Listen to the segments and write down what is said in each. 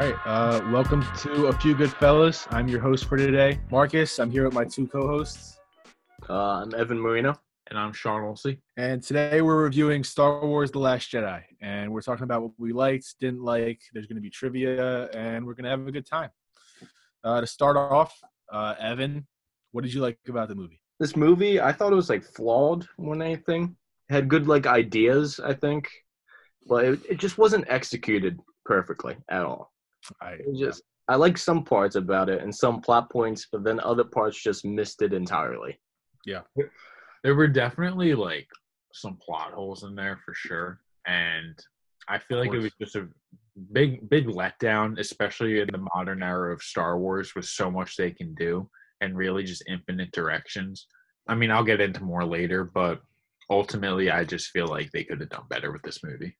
All right, uh, welcome to A Few Good Fellas. I'm your host for today, Marcus. I'm here with my two co-hosts, Uh, I'm Evan Marino. And I'm Sean Olcese. and today we're reviewing Star Wars: The Last Jedi, and we're talking about what we liked, didn't like. There's going to be trivia, and we're going to have a good time. Uh, to start off, uh, Evan, what did you like about the movie? This movie, I thought it was like flawed more than anything. It had good like ideas, I think, but it, it just wasn't executed perfectly at all. I just I like some parts about it and some plot points, but then other parts just missed it entirely. Yeah. There were definitely like some plot holes in there for sure. And I feel like it was just a big, big letdown, especially in the modern era of Star Wars with so much they can do and really just infinite directions. I mean, I'll get into more later, but ultimately, I just feel like they could have done better with this movie.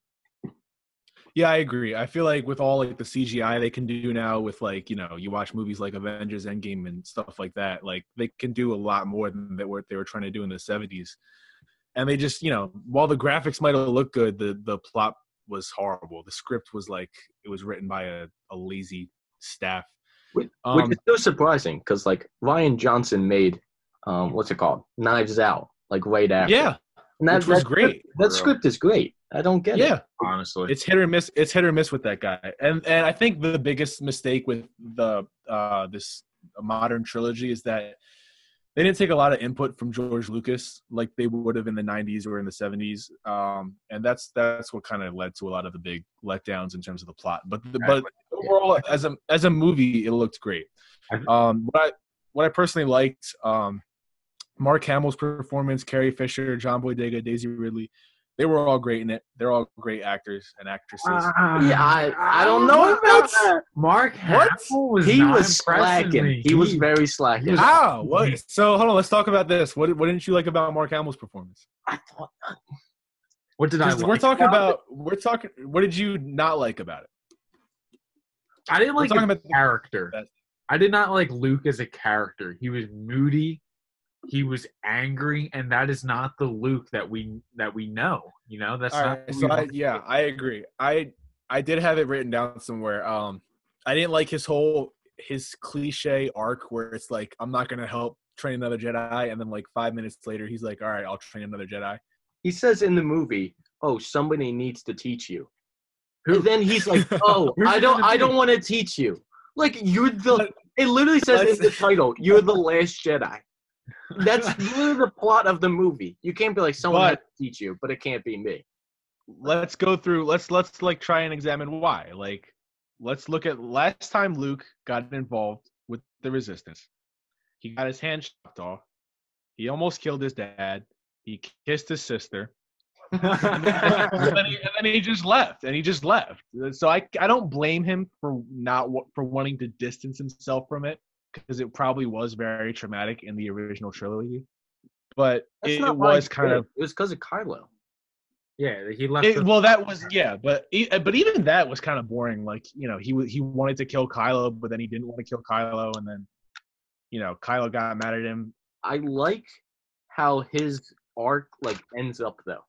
Yeah, I agree. I feel like with all like the CGI they can do now, with like you know, you watch movies like Avengers Endgame and stuff like that. Like they can do a lot more than they were they were trying to do in the seventies. And they just, you know, while the graphics might have looked good, the the plot was horrible. The script was like it was written by a, a lazy staff. Which, Um, which is so surprising because like Rian Johnson made um what's it called? Knives Out, like right after. yeah, and that, which was that great. Script, that script is great. I don't get it. Yeah, Honestly, it's hit or miss. It's hit or miss with that guy. And and I think the biggest mistake with the uh this modern trilogy is that they didn't take a lot of input from George Lucas like they would have in the 90s or in the 70s. Um, and that's that's what kind of led to a lot of the big letdowns in terms of the plot. But the, but overall, as a as a movie, it looked great. Um, what I what I personally liked, um, Mark Hamill's performance, Carrie Fisher, John Boyega, Daisy Ridley, they were all great in it. They're all great actors and actresses. Yeah, I, I don't know What? about that. Mark What? Hamill was He was impressing slacking. me. He was very slacking. was- Ah, what? So hold on, let's talk about this. What what didn't you like about Mark Hamill's performance? I thought What did I? 'Cause Like we're talking about about we're talking. What did you not like about it? I didn't We're like talking the about the- character. That's- I did not like Luke as a character. He was moody. He was angry, and that is not the Luke that we that we know. You know, that's All not. right, who so I, yeah, I agree. I I did have it written down somewhere. Um, I didn't like his whole his cliche arc where it's like I'm not gonna help train another Jedi, and then like five minutes later he's like, all right, I'll train another Jedi. he says in the movie, "Oh, somebody needs to teach you." Who? And then he's like, "Oh, I don't, I don't want to teach you." Like you're the. It literally says in the title, "You're the last Jedi." That's literally the plot of the movie. You can't be like, "Someone has But- to teach you," but it can't be me. let's go through let's let's like try and examine why. Like let's look at last time luke got involved with the resistance he got his hand chopped off. He almost killed his dad. He kissed his sister. And then, he, and then he just left and he just left. So i i don't blame him for not for wanting to distance himself from it because it probably was very traumatic in the original trilogy but That's it, not was kind of it. It was because of Kylo. yeah, he left. It, the- well, that was yeah, but e- uh, but even that was kind of boring. Like you know, he he wanted to kill Kylo, but then he didn't want to kill Kylo, and then you know, Kylo got mad at him. I like how his arc like ends up though.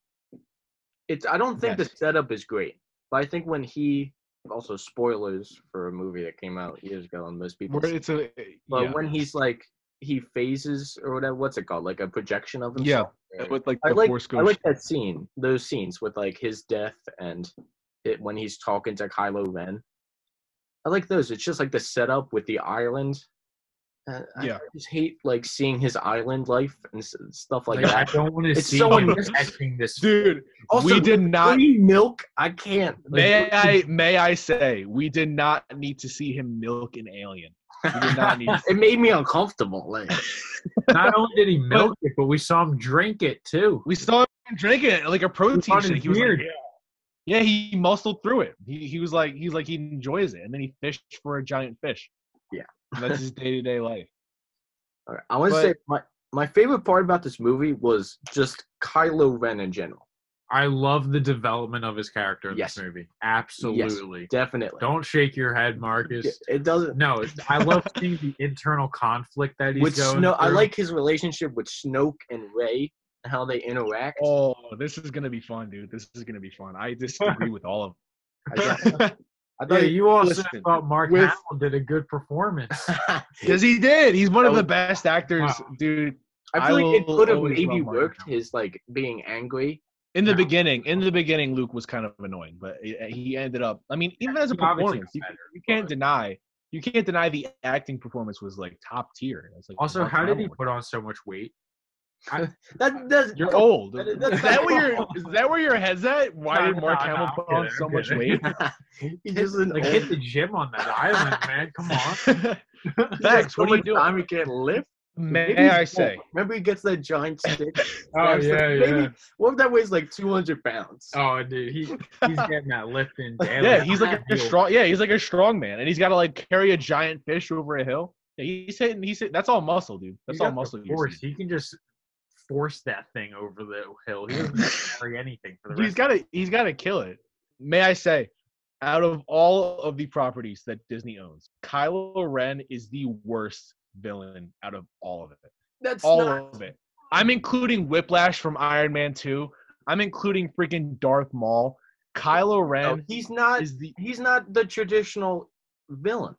It's I don't think Yes. the setup is great, but I think when he also spoilers for a movie that came out years ago and most people Where it's a eh, but yeah, when he's like he phases or whatever, what's it called? Like a projection of himself Yeah, with like I like I like that scene, those scenes with like his death and it when he's talking to Kylo Ren. I like those. It's just like the setup with the island. Uh, I- Yeah. I just hate like seeing his island life and s- stuff like, like, I don't want to It's see so him unnecessary. catching this. Dude, Also, we did not. milk. I can't. Like, May I may I say we did not need to see him milk an alien. We did not need. it made me uncomfortable. Like Not only did he milk it, but we saw him drink it too. We saw him drinking it like a protein on his shake. He was like, beard. yeah, he muscled through it. He he was like he's like he enjoys it, and then he fished for a giant fish. Yeah. that's his day to day life. All right, I want to say my my favorite part about this movie was just Kylo Ren in general. I love the development of his character in Yes. this movie. Absolutely. Definitely. Don't shake your head, Marcus. It doesn't. No, I love seeing the internal conflict that he's with going Snoke, I like his relationship with Snoke and Rey and how they interact. Oh, this is gonna be fun, dude. This is gonna be fun. I disagree with all of. I, got- I Yeah, thought you also listen, thought Mark with- Hamill did a good performance. Because he did. He's one of the best actors, Wow. dude. I feel I like it will could have maybe worked Hamill. his like being angry. In the No. beginning, in the beginning, Luke was kind of annoying, but he he ended up. I mean, even as a He performance, you, better, you can't but- deny. You can't deny the acting performance was like top tier. It's like Also, how did he Hamill. put on so much weight? That does. You're old. That- Is that's- that where your is that where your head's at? Why No, did Mark no, Hamill put on so much weight? he just an Like hit the gym on that island, man. Come on. Thanks. What are you much doing? Time he can't lift. Maybe May he's I old. say? Remember, he gets that giant stick. Oh That's yeah, like- yeah. maybe- What if that weighs like 200 pounds? Oh, dude, he he's getting that lift in. Yeah, he's like a He'll- strong. Yeah, he's like a strong man, and he's got to like carry a giant fish over a hill. Yeah, he's hitting. He's hitting, that's all muscle, dude. That's he's all muscle. you're Force. He can just force that thing over the hill. He doesn't have to carry anything for the He's rest. got to. He's got to kill it. May I say, out of all of the properties that Disney owns, Kylo Ren is the worst villain out of all of it. That's All not. of it. I'm including Whiplash from Iron Man 2. I'm including freaking Darth Maul. Kylo No, Ren he's not. is the He's not the traditional villain.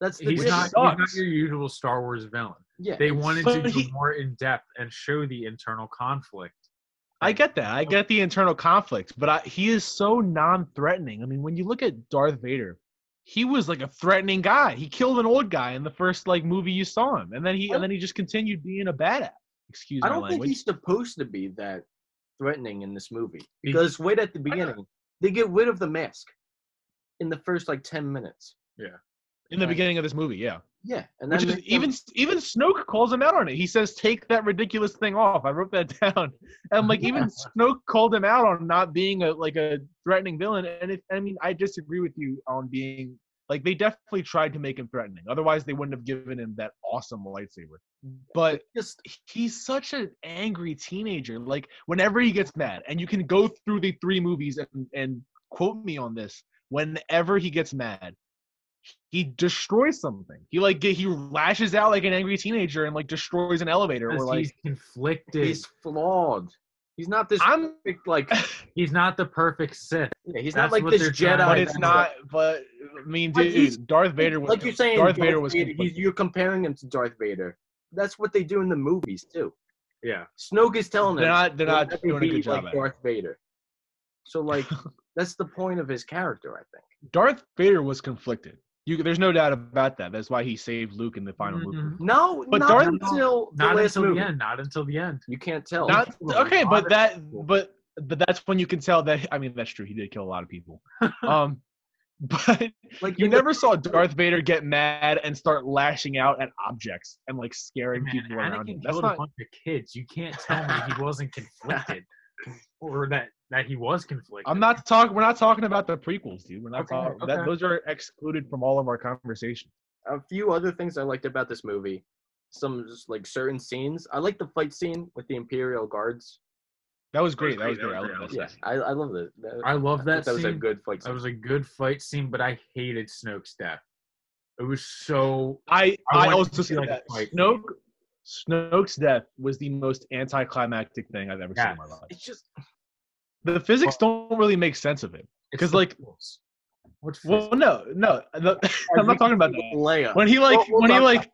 That's the He's not, he's not your usual Star Wars villain. Yeah, They wanted But to he- go more in depth and show the internal conflict. I get that. I get the internal conflict, but I, he is so non-threatening. I mean, when you look at Darth Vader, he was like a threatening guy. He killed an old guy in the first like movie you saw him, and then he and then he just continued being a badass. Excuse me. I don't think language. he's supposed to be that threatening in this movie because wait at the beginning, they get rid of the mask in the first like 10 minutes. In the beginning of this movie, yeah. Yeah, and Which is even even Snoke calls him out on it. He says, "Take that ridiculous thing off." I wrote that down, and like, even Snoke called him out on not being a like a threatening villain. And if I mean, I disagree with you on being like they definitely tried to make him threatening. Otherwise, they wouldn't have given him that awesome lightsaber. But just he's such an angry teenager. Like whenever he gets mad, and you can go through the three movies and, and quote me on this. Whenever he gets mad, he destroys something. He like he lashes out like an angry teenager and like destroys an elevator. Or like he's conflicted. he's flawed. He's not this I'm, perfect, like He's not the perfect Sith. yeah, he's That's not like this Jedi. but it's not. But I mean, dude, he's- Darth Vader was like you're saying. Darth Vader was. Vader, you're comparing him to Darth Vader. That's what they do in the movies too. Yeah. Snoke is telling They're him not. They're "Don't not let me doing a good job like at. Darth Vader. So like that's the point of his character, I think. Darth Vader was conflicted. You, there's no doubt about that. That's why he saved Luke in the final movie. Mhm. No, But not Darth- until the Not last until movie. the end. Not until the end. You can't tell. Not okay, but that but but that's when you can tell that I mean that's true. He did kill a lot of people. Um but like you never saw Darth Vader get mad and start lashing out at objects and like scaring Man, people around him. Anakin That's killed a bunch of kids. You can't tell me he wasn't conflicted, or that that he was conflicted. I'm not talking we're not talking about the prequels, dude. We're not Okay, talking okay. that those are excluded from all of our conversation. a few other things I liked about this movie. Some just like certain scenes. I like the fight scene with the Imperial guards. That was great. That was great. I love that. Yeah. I, I love it. That, I love I that. thought that was a good fight That scene. was a good fight scene, but I hated Snoke's death. It was so. I I I, also see, like, that fight. Snoke Snoke's death was the most anticlimactic thing I've ever seen in my life. It's just The physics don't really make sense of it. because like-. What's Well, no, no, the, I'm not talking about that. Leia. When he like, hold when he like,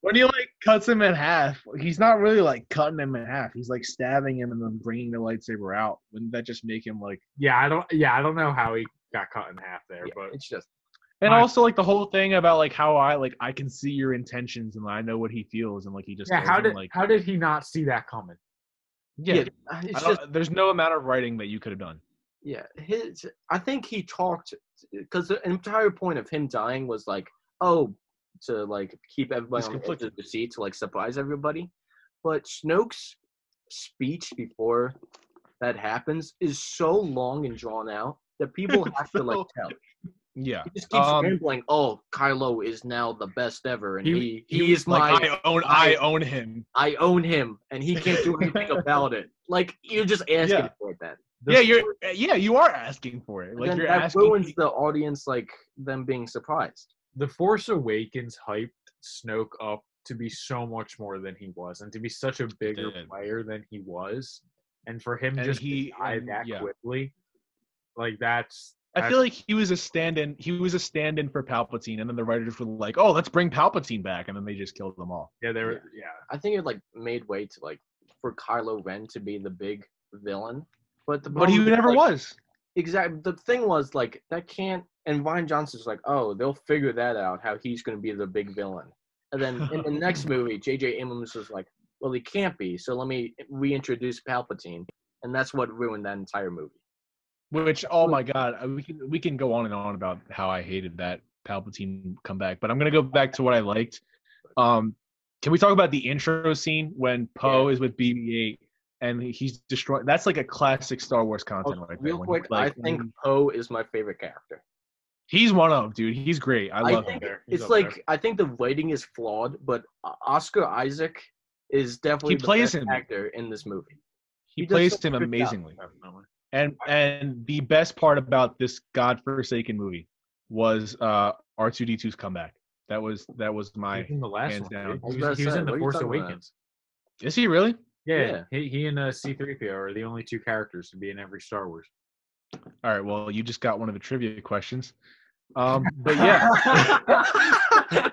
when he like cuts him in half, he's not really like cutting him in half. He's like stabbing him and then bringing the lightsaber out. Wouldn't that just make him like? yeah, I don't. Yeah, I don't know how he got cut in half there, Yeah, but it's just And My- also like the whole thing about like how I like I can see your intentions and I know what he feels and like he just yeah. How him, did like how did he not see that coming? Yeah. yeah. Just there's no amount of writing that you could have done. yeah. His I think he talked because the entire point of him dying was like oh to like keep everybody He's on the edge of the seat to like surprise everybody. But Snoke's speech before that happens is so long and drawn out that people have to like tell. Yeah. He just keeps Um, rambling. Oh, Kylo is now the best ever, and He- he he, he is my I own I own him. I own him, and he can't do anything about it. Like you're just asking Yeah. for that. The yeah, you're yeah, you are asking for it. Like then you're that asking ruins the audience, like them being surprised. The Force Awakens hyped Snoke up to be so much more than he was, and to be such a bigger player than he was, and for him And just he- to die and- that yeah. quickly, like that's I feel like he was a stand-in. He was a stand-in for Palpatine, and then the writers were like, "Oh, let's bring Palpatine back," and then they just killed them all. Yeah, they were. Yeah. I think it like made way to like for Kylo Ren to be the big villain, but the But he problem never like, was. Exactly. The thing was like that can't. And Rian Johnson's like, oh, they'll figure that out how he's going to be the big villain. And then in the next movie, J.J. Abrams was like, well, he can't be. So let me reintroduce Palpatine, and that's what ruined that entire movie. Which, oh my god, uh, we can we can go on and on about how I hated that Palpatine comeback, but I'm gonna go back to what I liked. Um, can we talk about the intro scene when Poe is with BB-8 and he's destroyed? That's like a classic Star Wars content Oh, right there. real when quick, like, I think Poe is my favorite character. he's one of them, dude. He's great. I I love think him. He's It's like there. I think the writing is flawed, but Oscar Isaac is definitely He the plays best him. actor in this movie. He he plays him good job. Amazingly. Definitely. And and the best part about this godforsaken movie was uh R2D2's comeback. That was that was my. He's in the last hands one. down. dude. He was, he was in the what are you Force talking about? Awakens. Is he really? Yeah, Yeah. He, he and uh, C-3PO are the only two characters to be in every Star Wars. All right. Well, you just got one of the trivia questions. Um, but yeah,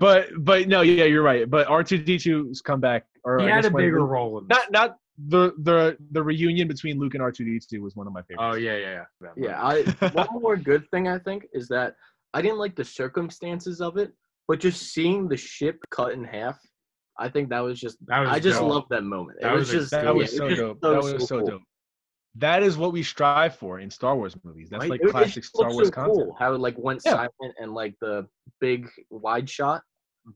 but but no, yeah, you're right. But R2D2's comeback, or He I had a bigger role in this. Not not the the the reunion between Luke and R2D2 was one of my favorites. Oh yeah, yeah, yeah. yeah, I one more good thing I think is that I didn't like the circumstances of it, but just seeing the ship cut in half, I think that was just That was I just dope. love that moment. That it was, was just that was it so just dope. That was so cool. dope. That is what we strive for in Star Wars movies. That's Right? like It- it classic Star Wars so content. Cool how it like went Yeah. silent and like the big wide shot.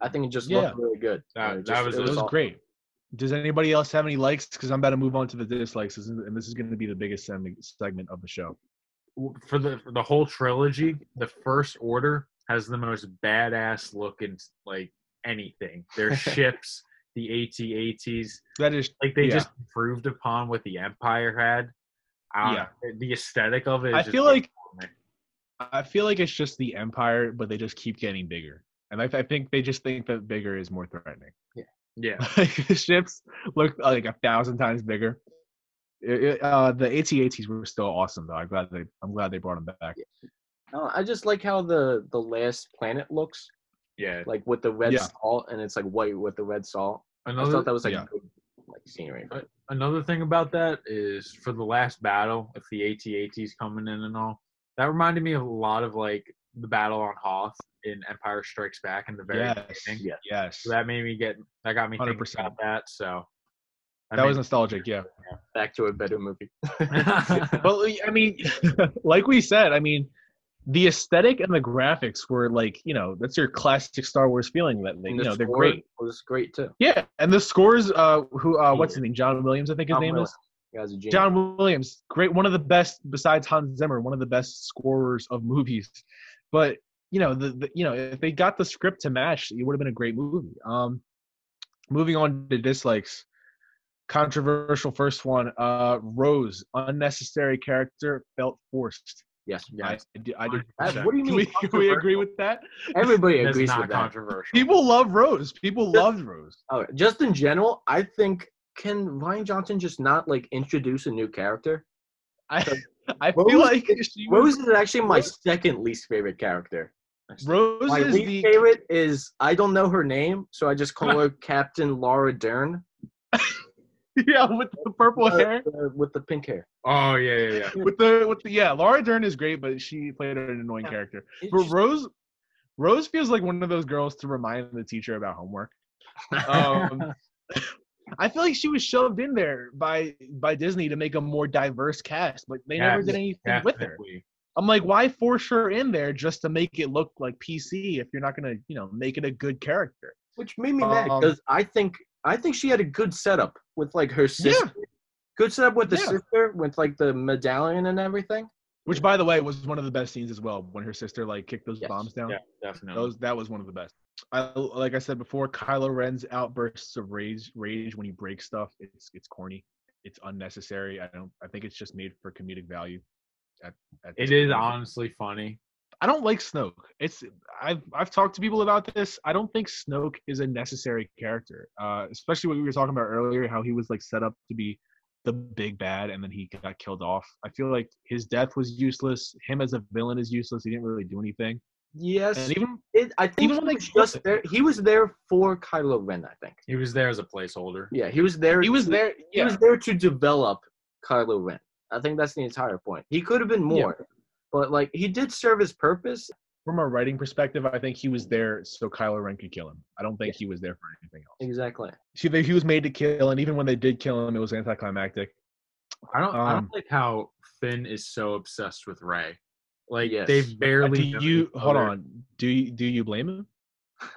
I mm-hmm. think it just Yeah. looked really good. That- And it that just- was- It was awesome. great. Does anybody else have any likes? Because I'm about to move on to the dislikes, and this is going to be the biggest segment of the show. for the for the whole trilogy, the first order has the most badass looking like anything. Their ships, the AT-ATs, That is like they Yeah. just improved upon what the Empire had. Don't Yeah. the aesthetic of it. Is I feel like. I feel like it's just the Empire, but they just keep getting bigger, and I, I think they just think that bigger is more threatening. yeah, Yeah, like the ships look like a thousand times bigger. It- it- uh, the AT-ATs were still awesome though. I'm glad they I'm glad they brought them back. Uh, I just like how the the last planet looks yeah. like with the red Yeah. salt and it's like white with the red salt. I Another thought that was like yeah. good like scenery. But... another thing about that is for the last battle, if the AT-ATs coming in and all, that reminded me of a lot of like the battle on Hoth in Empire Strikes Back in the very Yes, beginning. Yeah. yes, So that made me get that got me thinking 100%. about that. So that was nostalgic. Yeah. Back to a better movie. well, I mean, like we said, I mean, the aesthetic and the graphics were like, you know, that's your classic Star Wars feeling. That they, And you the know, they're score great. Was great too. Yeah, and the scores. Uh, who? Uh, what's his name? John Williams, I think his John name Williams. is. You guys. John Williams, great, one of the best besides Hans Zimmer, one of the best scorers of movies. But you know, the, the you know, if they got the script to match, it would have been a great movie. Um, moving on to dislikes, controversial first one. Uh, Rose, unnecessary character, felt forced. Yes. Yes. I did. I did Uh, what do you can mean? we, can we agree with that? Everybody agrees not with that. controversial. People love Rose. People loved Rose. Oh, just in general, I think can Rian Johnson just not like introduce a new character? I I Rose feel like she was, Rose is actually my second least favorite character. Rose My is least the favorite is I don't know her name, so I just call her Captain Laura Dern yeah with the purple uh, hair. uh, with the pink hair. Oh yeah, yeah, yeah. with the with the yeah, Laura Dern is great, but she played an annoying Yeah. character. But Rose, Rose feels like one of those girls to remind the teacher about homework. Um, I feel like she was shoved in there by by Disney to make a more diverse cast, but they never did anything with her. I'm like, why force her in there just to make it look like PC if you're not gonna, you know, make it a good character? which made me mad Um, because I think I think she had a good setup with like her sister. Yeah. Good setup with the Yeah. sister with like the medallion and everything. Which, by the way, was one of the best scenes as well when her sister like kicked those Yes. bombs down. Yeah, definitely. Those that was one of the best. I like I said before, Kylo Ren's outbursts of rage, rage when he breaks stuff. It's it's corny. It's unnecessary. I don't. I think it's just made for comedic value. At, at it this is point. honestly funny. I don't like Snoke. It's I've I've talked to people about this. I don't think Snoke is a necessary character. Uh, especially what we were talking about earlier, how he was like set up to be the big bad and then he got killed off. I feel like his death was useless. Him as a villain is useless. He didn't really do anything. Yes, And even it, I think even he when they was killed just him- there. He was there for Kylo Ren. I think. He was there as a placeholder. Yeah, he was there. he was to- there, He was there to develop Kylo Ren. I think that's the entire point. He could have been Yeah. more, but like he did serve his purpose. From a writing perspective, I think he was there so Kylo Ren could kill him. I don't think he was there for anything else. Exactly. See, they, he was made to kill, and even when they did kill him, it was anticlimactic. I don't. I Um, don't like how Finn is so obsessed with Rey. Like Yes. they Uh, barely. do you hold other. on? Do you do you blame him?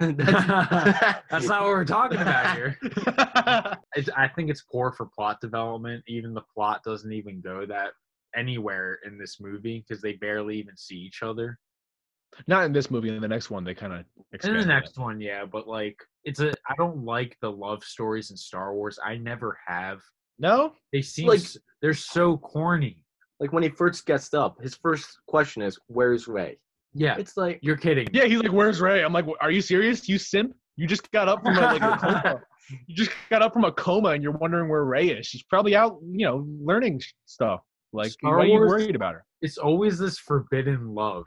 That's, That's not what we're talking about here. It's, I think it's poor for plot development. Even the plot doesn't even go that anywhere in this movie because they barely even see each other. Not in this movie. In the next one, they kind of In expand. the that. next one, yeah, but like it's a. I don't like the love stories in Star Wars. I never have. No, They seem Like- s- they're so corny. like when he first gets up, his first question is, "Where's Rey?" Yeah, It's like you're kidding. yeah, he's like, "Where's Rey?" I'm like, "Are you serious? You simp? You just got up from a, like a coma. You just got up from a coma, and you're wondering where Rey is. She's probably out, you know, learning stuff. Like, Star why are you worried about her? It's always this forbidden love.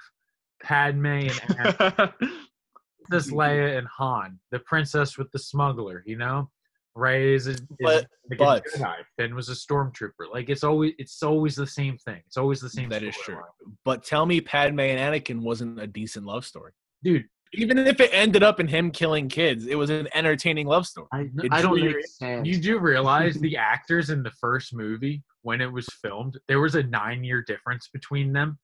Padme and? Princess Leia and Han, the princess with the smuggler, you know? Rey is a, is But- like but- a Jedi. Finn was a stormtrooper. Like it's always it's always the same thing. It's always the same. that is true. storyline. But tell me, Padme and Anakin wasn't a decent love story. dude. Even if it ended up in him killing kids, it was an entertaining love story. I, I don't understand. you do realize the actors in the first movie when it was filmed, there was a nine year difference between them,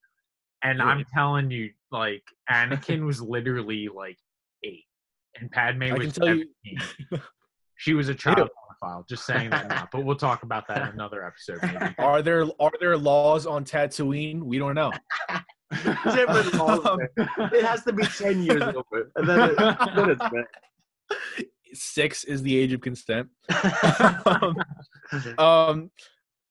and I'm telling you, like Anakin was literally like eight, and Padme I was can tell you- She was a child pedophile. Just saying that now, but we'll talk about that in another episode. Maybe. Are there are there laws on Tatooine? We don't know. Different laws, Um, it has to be ten years over, and then, it, then it's bad. Six is the age of consent. um, um,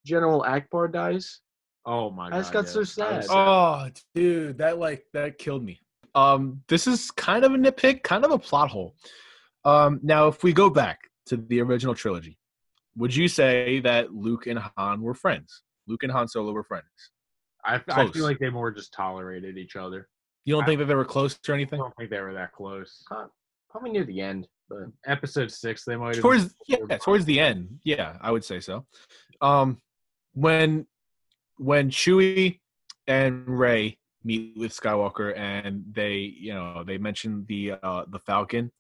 General Ackbar dies. Oh my god, I just got yeah. so That sad. oh, dude, that like that killed me. Um, this is kind of a nitpick, kind of a plot hole. Um, now, if we go back to the original trilogy, would you say that Luke and Han were friends? Luke and Han Solo were friends. I, I feel like they more just tolerated each other. You don't I- think that they were close or anything? I don't think they were that close. Pro- Probably near the end, but Episode six, they might have. towards yeah, towards the end yeah i would say so um when when chewie and rey meet with skywalker and they you know they mention the uh the falcon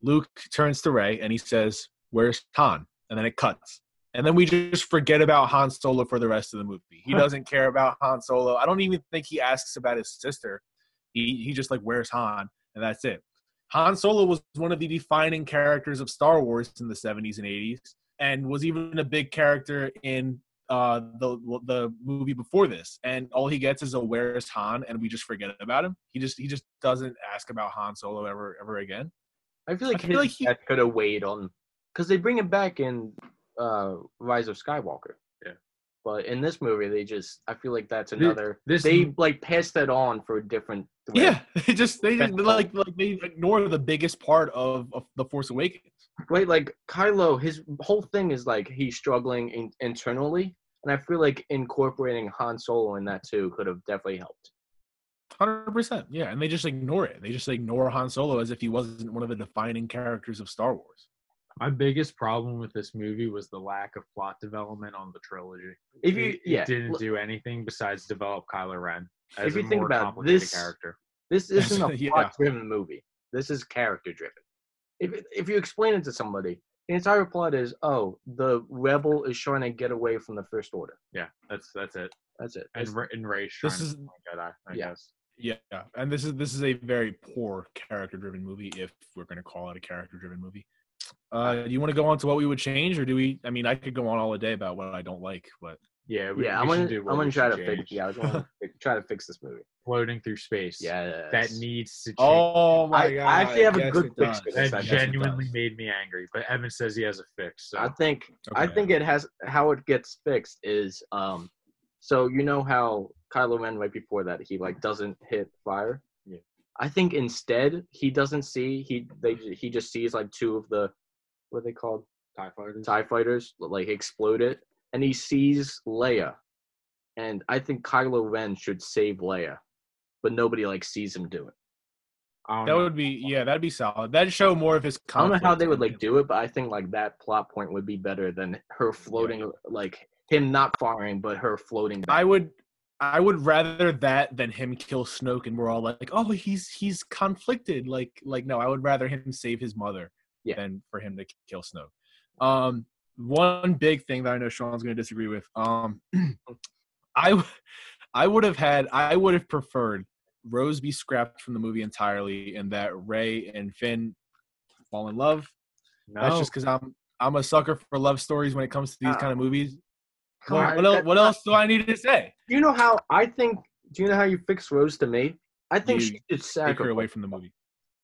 luke turns to rey and he says where's han? And then it cuts. And then we just forget about han solo for the rest of the movie. He doesn't care about han solo. I don't even think he asks about his sister. He he just like where's han? And that's it. Han Solo was one of the defining characters of Star Wars in the 70s and 80s, and was even a big character in uh, the the movie before this. And all he gets is a "Where's Han?" and we just forget about him. He just he just doesn't ask about Han Solo ever ever again. I feel like I feel his like he- could have weighed on because they bring him back in uh, Rise of Skywalker. Yeah. But in this movie, they just I feel like that's another. this they m- like passed that on for a different. thread. Yeah, they just they just like like they ignore the biggest part of, of the Force Awakens. Right, like Kylo, his whole thing is like he's struggling in, internally, and I feel like incorporating Han Solo in that too could have definitely helped. Hundred percent, yeah, and they just ignore it. They just ignore Han Solo as if he wasn't one of the defining characters of Star Wars. My biggest problem with this movie was the lack of plot development on the trilogy. If you, it, it didn't do anything besides develop Kylo Ren as If you a think more about complicated this- character. This isn't a plot-driven movie. This is character-driven. If if you explain it to somebody, the entire plot is, oh, the rebel is trying to get away from the First Order. Yeah, that's that's it. That's it. And, It's- Ra- and Rey's This is- to become a Jedi, I Yeah. guess. Yeah, and this is this is a very poor character-driven movie. If we're going to call it a character-driven movie, uh, do you want to go on to what we would change, or do we? I mean, I could go on all day about what I don't like, but Yeah, we, yeah, we I'm gonna do I'm gonna try to should fix. Yeah, I was gonna try to fix this movie. floating through space. Yeah, that needs to change. oh my I- I actually have a good fix for this. that genuinely does. made me angry. But Evan says he has a fix. So I think I think it has how it gets fixed is um so you know how Kylo Ren right before that he like doesn't hit fire. Yeah. I think instead he doesn't see he they he just sees like two of the what are they called Tie fighters. Tie fighters like explode it, and he sees Leia, and I think Kylo Ren should save Leia, but nobody like sees him do it. That know. would be yeah, that'd be solid. That'd show more of his. I don't know how they would like do it, but I think like that plot point would be better than her floating, like him not firing, but her floating. Back. I would, I would rather that than him kill Snoke, and we're all like, oh, he's he's conflicted. Like like no, I would rather him save his mother Yeah. than for him to kill Snoke. Um, one big thing that I know Sean's going to disagree with. Um, I, I would have had, I would have preferred Rose be scrapped from the movie entirely, and that Rey and Finn fall in love. no. That's just because I'm I'm a sucker for love stories when it comes to these Ah. kind of movies. What, what, else, what else do I need to say? You know how I think? Do you know how you fix Rose to me? I think You she should Take her away from the movie.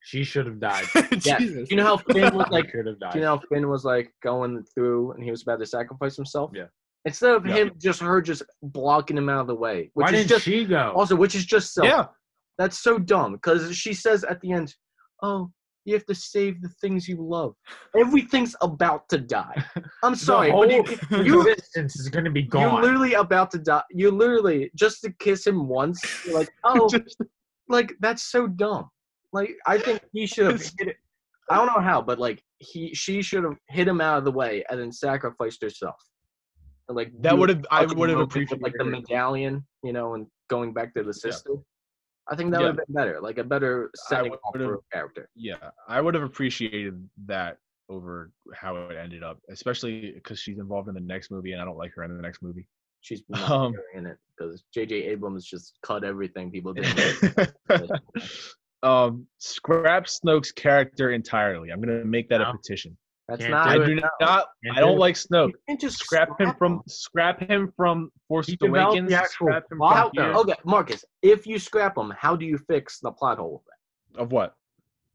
She should have died. Yeah. Do you know how Finn was like? could have died. Do you know how Finn was like going through and he was about to sacrifice himself? Yeah. Instead of Yeah. him, just her just blocking him out of the way, which Why is didn't just she go? also, which is just so. yeah, That's so dumb because she says at the end, "Oh, you have to save the things you love. Everything's about to die." I'm sorry, whole you, you existence is going to be gone. you're literally about to die. You literally just to kiss him once. You're like, oh, Just- like that's so dumb. Like I think he should have hit it. I don't know how, but like he, she should have hit him out of the way and then sacrificed herself. And, like that would have I would have appreciated like the medallion, you know, and going back to the sister. I think that Yeah. would have been better, like a better setting for a character. yeah, I would have appreciated that over how it ended up, especially because she's involved in the next movie, and I don't like her in the next movie. She's not Um, in it because J.J. Abrams just cut everything people did. um, scrap Snoke's character entirely. I'm gonna make that a petition. That's Can't not. I do do not. Can't I do don't it. like Snoke. You can't just Scrap him from scrap him from Force He Awakens. Scrap him plot, from How, okay, Marcus, if you scrap him, how do you fix the plot hole Of what?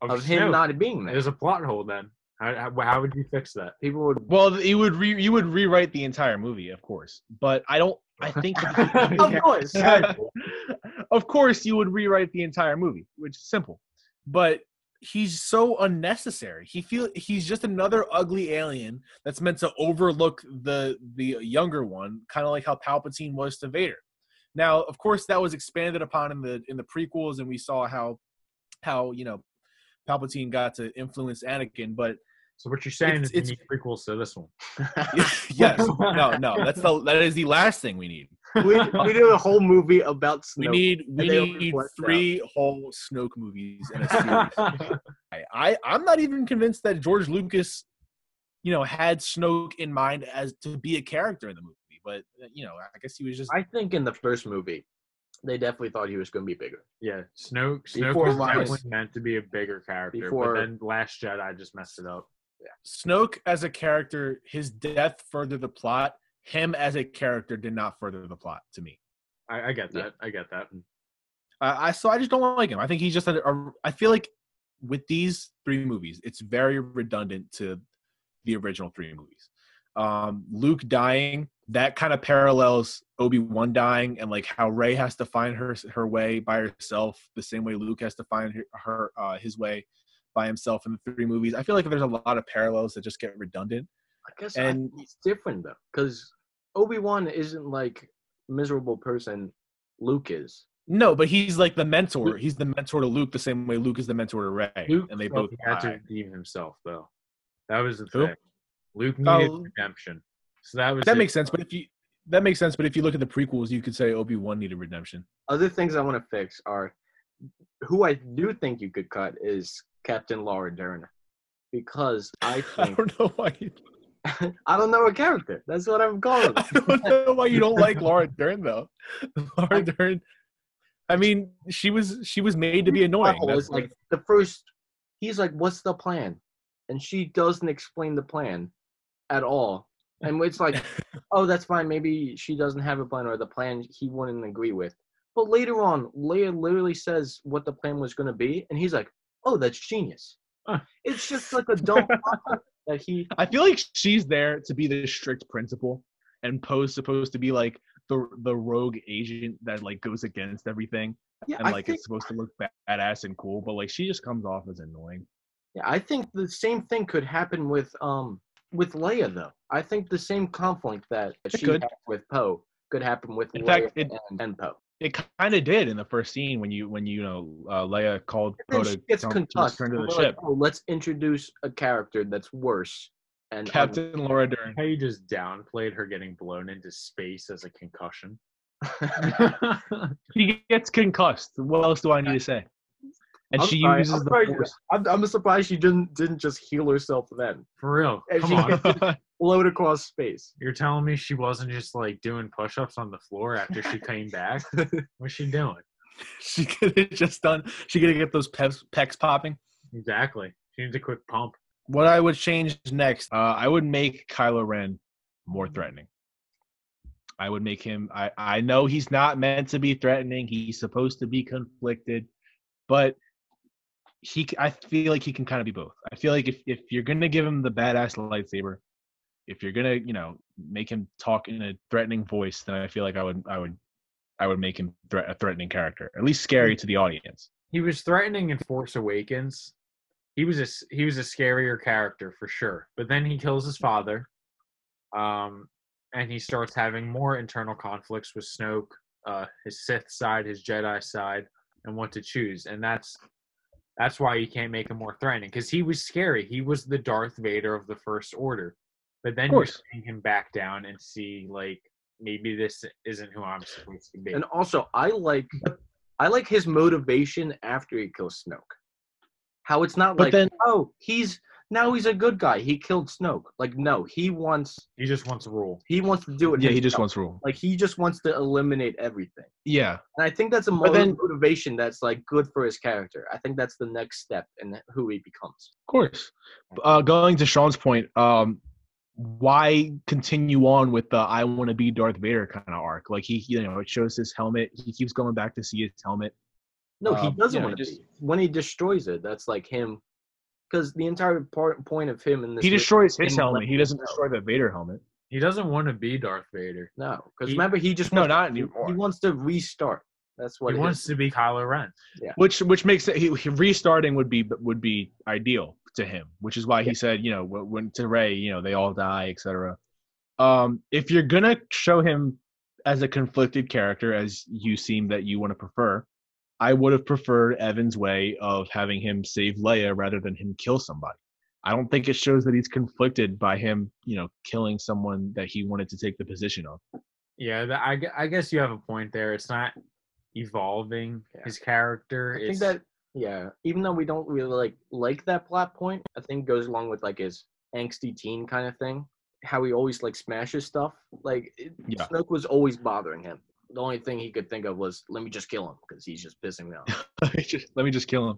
of him Snoke. not being there? There's a plot hole then. How, how, how would you fix that? People would. Well, you would re- you would rewrite the entire movie, of course. But I don't. I think. of course. of course, you would rewrite the entire movie, which is simple. But he's so unnecessary. He feel he's just another ugly alien that's meant to overlook the the younger one, kind of like how Palpatine was to Vader. Now, of course, that was expanded upon in the in the prequels, and we saw how how you know Palpatine got to influence Anakin. But So what you're saying It's- is it's- need prequels to this one. yes, no, no, that's the that is the last thing we need. We, we do a whole movie about Snoke. We need we need fleshed out. three whole Snoke movies in a series. I, I I'm not even convinced that George Lucas, you know, had Snoke in mind as to be a character in the movie. But uh, you know, I guess he was just I think in the first movie, they definitely thought he was going to be bigger. yeah, Snoke. Snoke Before was Rise. definitely meant to be a bigger character, Before- but then Last Jedi just messed it up. Yeah. Snoke as a character. His death furthered the plot. Him as a character did not further the plot to me. I, I get Yeah. that. I get that. I, I so I just don't like him. I think he's just a, a. I feel like with these three movies, it's very redundant to the original three movies. Um, Luke dying that kind of parallels Obi Wan dying and like how Rey has to find her her way by herself, the same way Luke has to find her, her uh, his way by himself in the three movies. I feel like there's a lot of parallels that just get redundant. I guess And- I, it's different though, because Obi Wan isn't like miserable person Luke is. No, but he's like the mentor. He's the mentor to Luke, the same way Luke is the mentor to Rey, Luke and they both had to redeem himself, though. That was the Who? thing. Luke oh. needed Oh. redemption, so that was That it. makes sense. But if you that makes sense. But if you look at the prequels, you could say Obi Wan needed redemption. Other things I want to fix are who I do think you could cut is Captain Laura Dern, because I I don't know why. You, I don't know a character. That's what I'm calling. I don't know why you don't like Laura Dern though. Laura Dern. I mean, she was she was made to be annoying. That's like the first. He's like, "What's the plan?" And she doesn't explain the plan at all. And it's like, "Oh, that's fine. Maybe she doesn't have a plan, or the plan he wouldn't agree with." But later on, Leia literally says what the plan was going to be, and he's like, "Oh, that's genius." It's just like a dumb that he. I feel like she's there to be the strict principal, and Poe's supposed to be like the the rogue agent that like goes against everything, Yeah, and like think. it's supposed to look badass and cool. But like she just comes off as annoying. Yeah, I think the same thing could happen with um with Leia though. I think the same conflict that she could. had with Poe could happen with In Leia fact, it- and, and Poe. It kind of did in the first scene when you when you know uh, Leia called Poe she to gets come to concussed. return to the we're like, ship. oh, let's introduce a character that's worse. And Captain Laura Dern. How you just downplayed her getting blown into space as a concussion? She gets concussed. What else do I need to say? And I'm she sorry, uses I'm the sorry, force. I'm, I'm surprised she didn't didn't just heal herself then. For real? And Come she on. gets float across space. You're telling me she wasn't just like doing push-ups on the floor after she came back? What's she doing? she could have just done. She could have get those pecs, pecs popping. Exactly. She needs a quick pump. What I would change next, uh, I would make Kylo Ren more threatening. I would make him. I I know he's not meant to be threatening. He's supposed to be conflicted, but he. I feel like he can kind of be both. I feel like if if you're gonna give him the badass lightsaber, if you're gonna you know make him talk in a threatening voice, then I feel like I would I would I would make him threat, a threatening character, at least scary to the audience. He was threatening in Force Awakens. He was a he was a scarier character for sure. But then he kills his father, um, and he starts having more internal conflicts with Snoke, uh, his Sith side, his Jedi side, and what to choose. And that's that's why you can't make him more threatening because he was scary. He was the Darth Vader of the First Order. But then you're seeing him back down and see like maybe this isn't who I'm supposed to be. And also, I like I like his motivation after he kills Snoke. How it's not But like, then- oh, he's now he's a good guy. He killed Snoke. Like, no, he wants he just wants a rule. he wants to do it. Yeah, he just himself. wants rule. like he just wants to eliminate everything. Yeah, And I think that's a But motiv- then- motivation that's like good for his character. I think that's the next step in who he becomes. Of course. Uh, going to Sean's point, um, why continue on with the "I want to be Darth Vader" kind of arc? Like he, you know, it shows his helmet. He keeps going back to see his helmet. No, he Um, doesn't yeah, want to just- be. When he destroys it, that's like him. Because the entire part, point of him in this He destroys his in helmet. He doesn't destroy the Vader helmet. He doesn't want to be Darth Vader. No, because remember he just No, wants not to, anymore. He wants to restart. That's what he it wants is. to be Kylo Ren. Yeah. Which which makes it he, he- restarting would be would be ideal to him. Which is why he said, you know, when, when to Rey, you know, they all die, etc. Um, if you're gonna show him as a conflicted character, as you seem that you want to prefer, I would have preferred Evan's way of having him save Leia rather than him kill somebody. I don't think it shows that he's conflicted by him, you know, killing someone that he wanted to take the position of. Yeah, that, I, I guess you have a point there. It's not evolving Yeah. his character. I think that yeah, even though we don't really like like that plot point, I think goes along with like his angsty teen kind of thing. How he always like smashes stuff. Like it, Yeah. Snoke was always bothering him. The only thing he could think of was let me just kill him because he's just pissing me off. Just- Let me just kill him.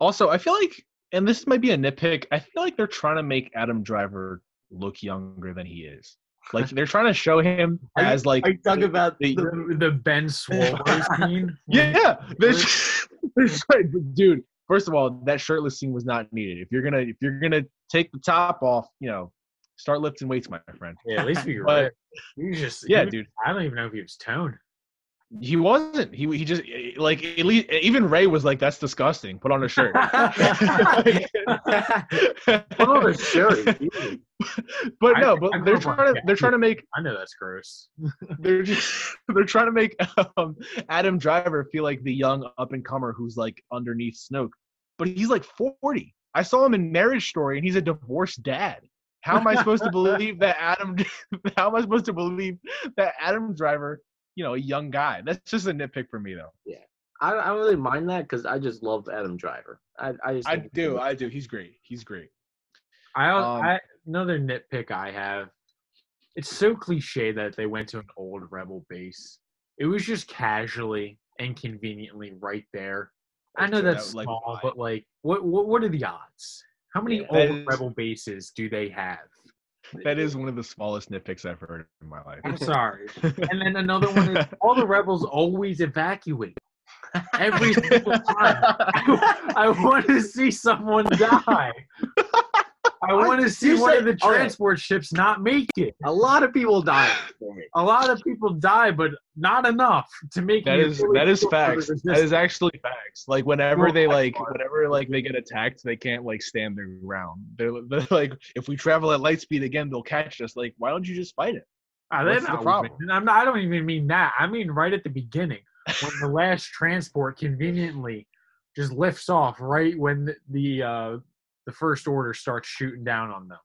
Also, I feel like, and this might be a nitpick, I feel like they're trying to make Adam Driver look younger than he is. Like they're trying to show him Are you- as like Are you talking about the- the, the, the Ben Swolo scene. yeah. There's, there's like, dude. First of all, that shirtless scene was not needed. If you're gonna if you're gonna take the top off, you know, start lifting weights, my friend. Yeah, at least be But- right. You just Yeah, he dude. I don't even know if he was toned. He wasn't. He he just like at least even Rey was like, "That's disgusting." Put on a shirt. Put on a shirt. But no, but they're trying to they're trying to make I know that's gross. they're just they're trying to make um, Adam Driver feel like the young up and comer who's like underneath Snoke, but he's like forty. I saw him in Marriage Story, and he's a divorced dad. How am I supposed to believe that Adam? How am I supposed to believe that Adam Driver, you know, a young guy? That's just a nitpick for me, though. Yeah, I, I don't really mind that because I just love Adam Driver. I, I just I do, I do. He's great. He's great. I, Um, I another nitpick I have. It's so cliche that they went to an old rebel base. It was just casually and conveniently right there. I know that's like, small, why? but like, what, what what are the odds? How many Yeah, old is- rebel bases do they have? That is one of the smallest nitpicks I've heard in my life. I'm sorry. and then another one is all the rebels always evacuate every single time. I want to see someone die. I want to see You one said- of the okay. transport ships not make it. A lot of people die. A lot of people die, but not enough to make That me really that is feel for the facts. That is actually facts. Like whenever they like God. whenever like they get attacked, they can't like stand their ground. They're, they're like, if we travel at light speed again, they'll catch us. Like, why don't you just fight it? Ah, they're What's the problem? I'm not, I don't even mean that. I mean right at the beginning when the last transport conveniently just lifts off right when the, the uh the first order starts shooting down on them.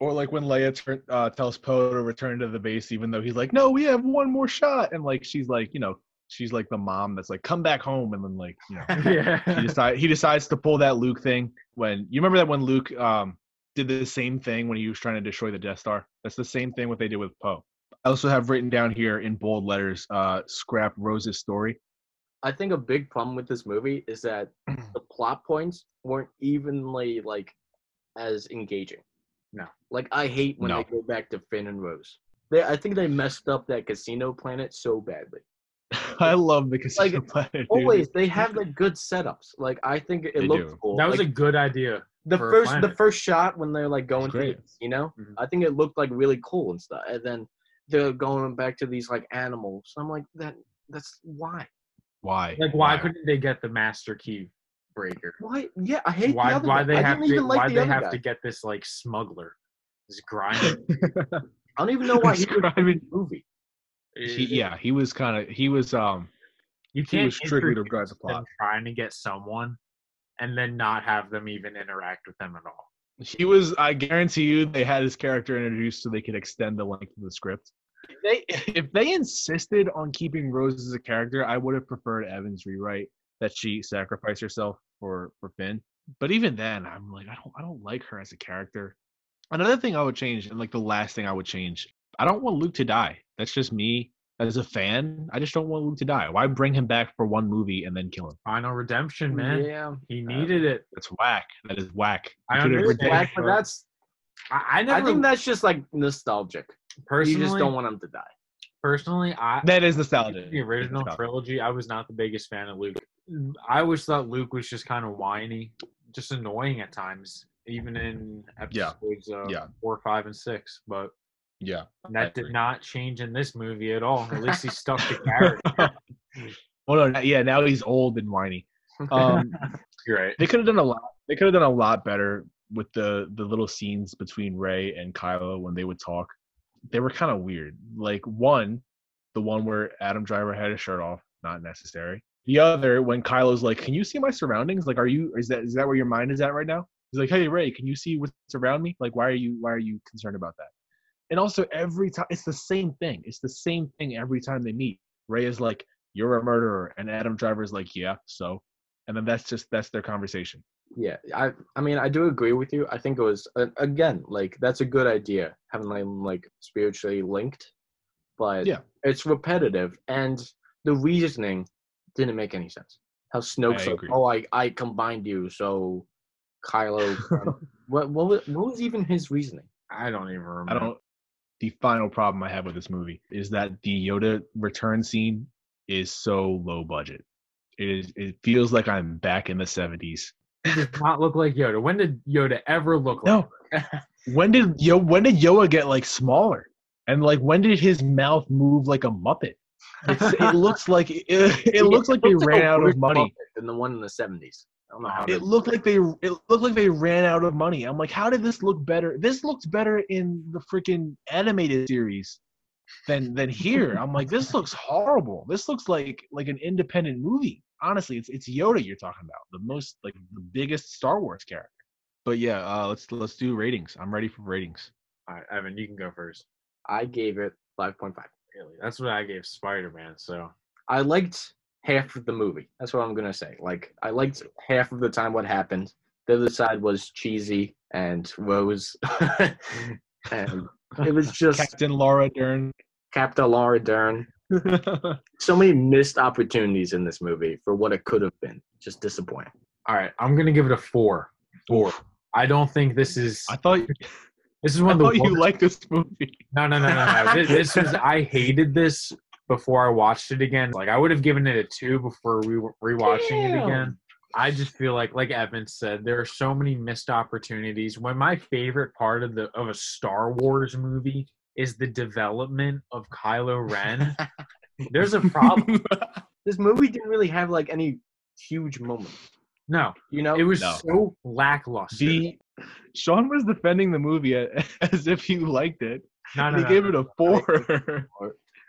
Or like when Leia uh, tells Poe to return to the base, even though he's like, no, we have one more shot, and like she's like, you know, she's like the mom that's like, come back home, and then like, you know, he yeah. decide he decides to pull that Luke thing when you remember that when Luke um did the same thing when he was trying to destroy the Death Star. That's the same thing what they did with Poe. I also have written down here in bold letters, uh, scrap Rose's story. I think a big problem with this movie is that the plot points weren't evenly like as engaging. No. Like I hate when No. they go back to Finn and Rose. They, I think they messed up that casino planet so badly. I love the Casino Like, Planet. dude. Always they have like good setups. Like I think it They looks do. cool. That was Like, a good idea. the first the first shot when they're like going to you know Mhm. i think it looked like really cool and stuff and then they're going back to these like animals i'm like that that's why Why? Like why couldn't they get the master key breaker? why yeah i hate Why the other why guy. they I have to like why the they have guy. to get this like smuggler? This grinder. i don't even know why he was in the movie he, yeah, he was kind of he was um You he can't was strictly to introduce drive the plot. trying to get someone and then not have them even interact with them at all. He was. I guarantee you, they had his character introduced so they could extend the length of the script. If they if they insisted on keeping Rose as a character, I would have preferred Evan's rewrite that she sacrificed herself for for Finn. But even then, I'm like, I don't I don't like her as a character. Another thing I would change, and like the last thing I would change, I don't want Luke to die. That's just me as a fan. I just don't want Luke to die. Why bring him back for one movie and then kill him? Final redemption, man. yeah He needed it. That's whack. That is whack. I understand. redeemed Black, but that's I, I never i think that's just like nostalgic personally you just don't want him to die personally I that is nostalgia. the original Nostalgia. trilogy, I was not the biggest fan of Luke. I always thought Luke was just kind of whiny, just annoying at times, even in Yeah. episodes uh, Yeah. four, five, and six. But Yeah. that did not change in this movie at all. At least he stuck to character. Well, no, yeah. Now he's old and whiny. Um, You're right. they could have done a lot. They could have done a lot better with the the little scenes between Rey and Kylo when they would talk. They were kind of weird. Like one, the one where Adam Driver had his shirt off, not necessary. The other, when Kylo's like, "Can you see my surroundings? Like, are you? Is that is that where your mind is at right now?" He's like, "Hey Rey, can you see what's around me? Like, why are you why are you concerned about that?" And also, every time it's the same thing. It's the same thing every time they meet. Rey is like, "You're a murderer," and Adam Driver's like, "Yeah, so." And then that's just that's their conversation. Yeah, I I mean I do agree with you. I think it was uh, again like that's a good idea having them like spiritually linked, but Yeah. it's repetitive and the reasoning didn't make any sense. How Snoke's like, oh I I combined you so Kylo. what what was, what was even his reasoning? I don't even remember. I don't. The final problem I have with this movie is that the Yoda return scene is so low budget. It is. It feels like I'm back in the '70s. He does not look like Yoda. When did Yoda ever look like? No. when did Yo? When did Yoda get like smaller? And like when did his mouth move like a Muppet? It's, it looks like it, it looks like they looks ran a out of money. Muppet than the one in the seventies. I don't know how. It looked like they it looked like they ran out of money. I'm like, how did this look better? This looks better in the freaking animated series than than here. I'm like, this looks horrible. This looks like like an independent movie. Honestly, it's it's Yoda you're talking about, the most like the biggest Star Wars character. But yeah, uh, let's let's do ratings. I'm ready for ratings. All right, Evan, you can go first. I gave it five point five. Really, that's what I gave Spider Man. So I liked half of the movie. That's what I'm gonna say. Like I liked half of the time what happened. The other side was cheesy and Rose, Um, and it was just Captain Laura Dern. Captain Laura Dern. So many missed opportunities in this movie for what it could have been. Just disappointing. all right, I'm gonna give it a four. Four. I don't think this is. I thought This is I one of the thought you worst- liked this movie. No, no, no, no, no. This, this was I hated this before I watched it again. Like I would have given it a two before we were rewatching it again. I just feel like, like Evan said, there are so many missed opportunities. When my favorite part of the of a Star Wars movie is the development of Kylo Ren, there's a problem. This movie didn't really have like any huge moments. No, You know, it was No. so lackluster. the Sean was defending the movie as if he liked it. no, no, he no. gave it a four.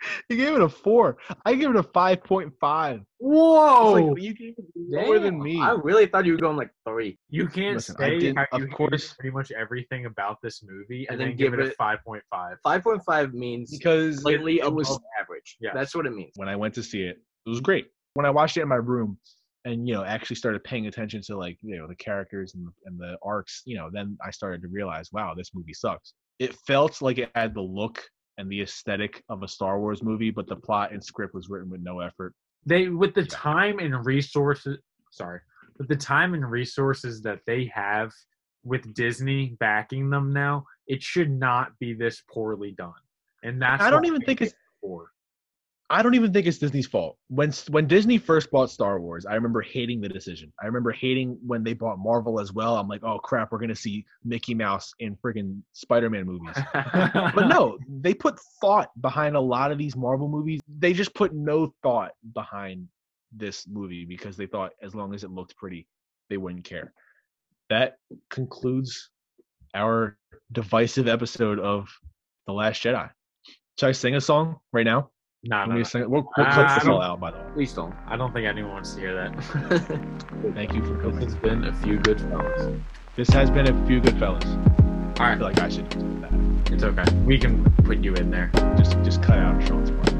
he gave it a four. I give it a five point five. Whoa! you gave it lower than me. I really thought you were going like three. You can't Listen, I say didn't- how of you hated course- pretty much everything about this movie and, And then, then give give it a five point five. Five point five means because slightly it, it was above average. Yeah, That's what it means. when I went to see it. It was great. When I watched it in my room and you know actually started paying attention to like you know the characters and, and the arcs, you know, then I started to realize, wow, this movie sucks. It felt like it had the look and the aesthetic of a Star Wars movie, but the plot and script was written with no effort. They with the time and resources. Sorry, with the time and resources that they have with Disney backing them now, it should not be this poorly done. And that's I don't even think it's for. I don't even think it's Disney's fault. When when Disney first bought Star Wars, I remember hating the decision. I remember hating when they bought Marvel as well. I'm like, oh crap, we're gonna see Mickey Mouse in friggin' Spider-Man movies. but no, they put thought behind a lot of these Marvel movies. They just put no thought behind this movie because they thought as long as it looked pretty, they wouldn't care. That concludes our divisive episode of The Last Jedi. Should I sing a song right now? No, no, no. to sing? We'll, we'll Uh, clip I this all don't- out, by the way. Please don't. I don't think anyone wants to hear that. Thank you for this coming. has been a few good fellas. This has been a few good fellas. All I feel like I should do that. it's okay. We can put you in there. Just, just cut out Sean's part.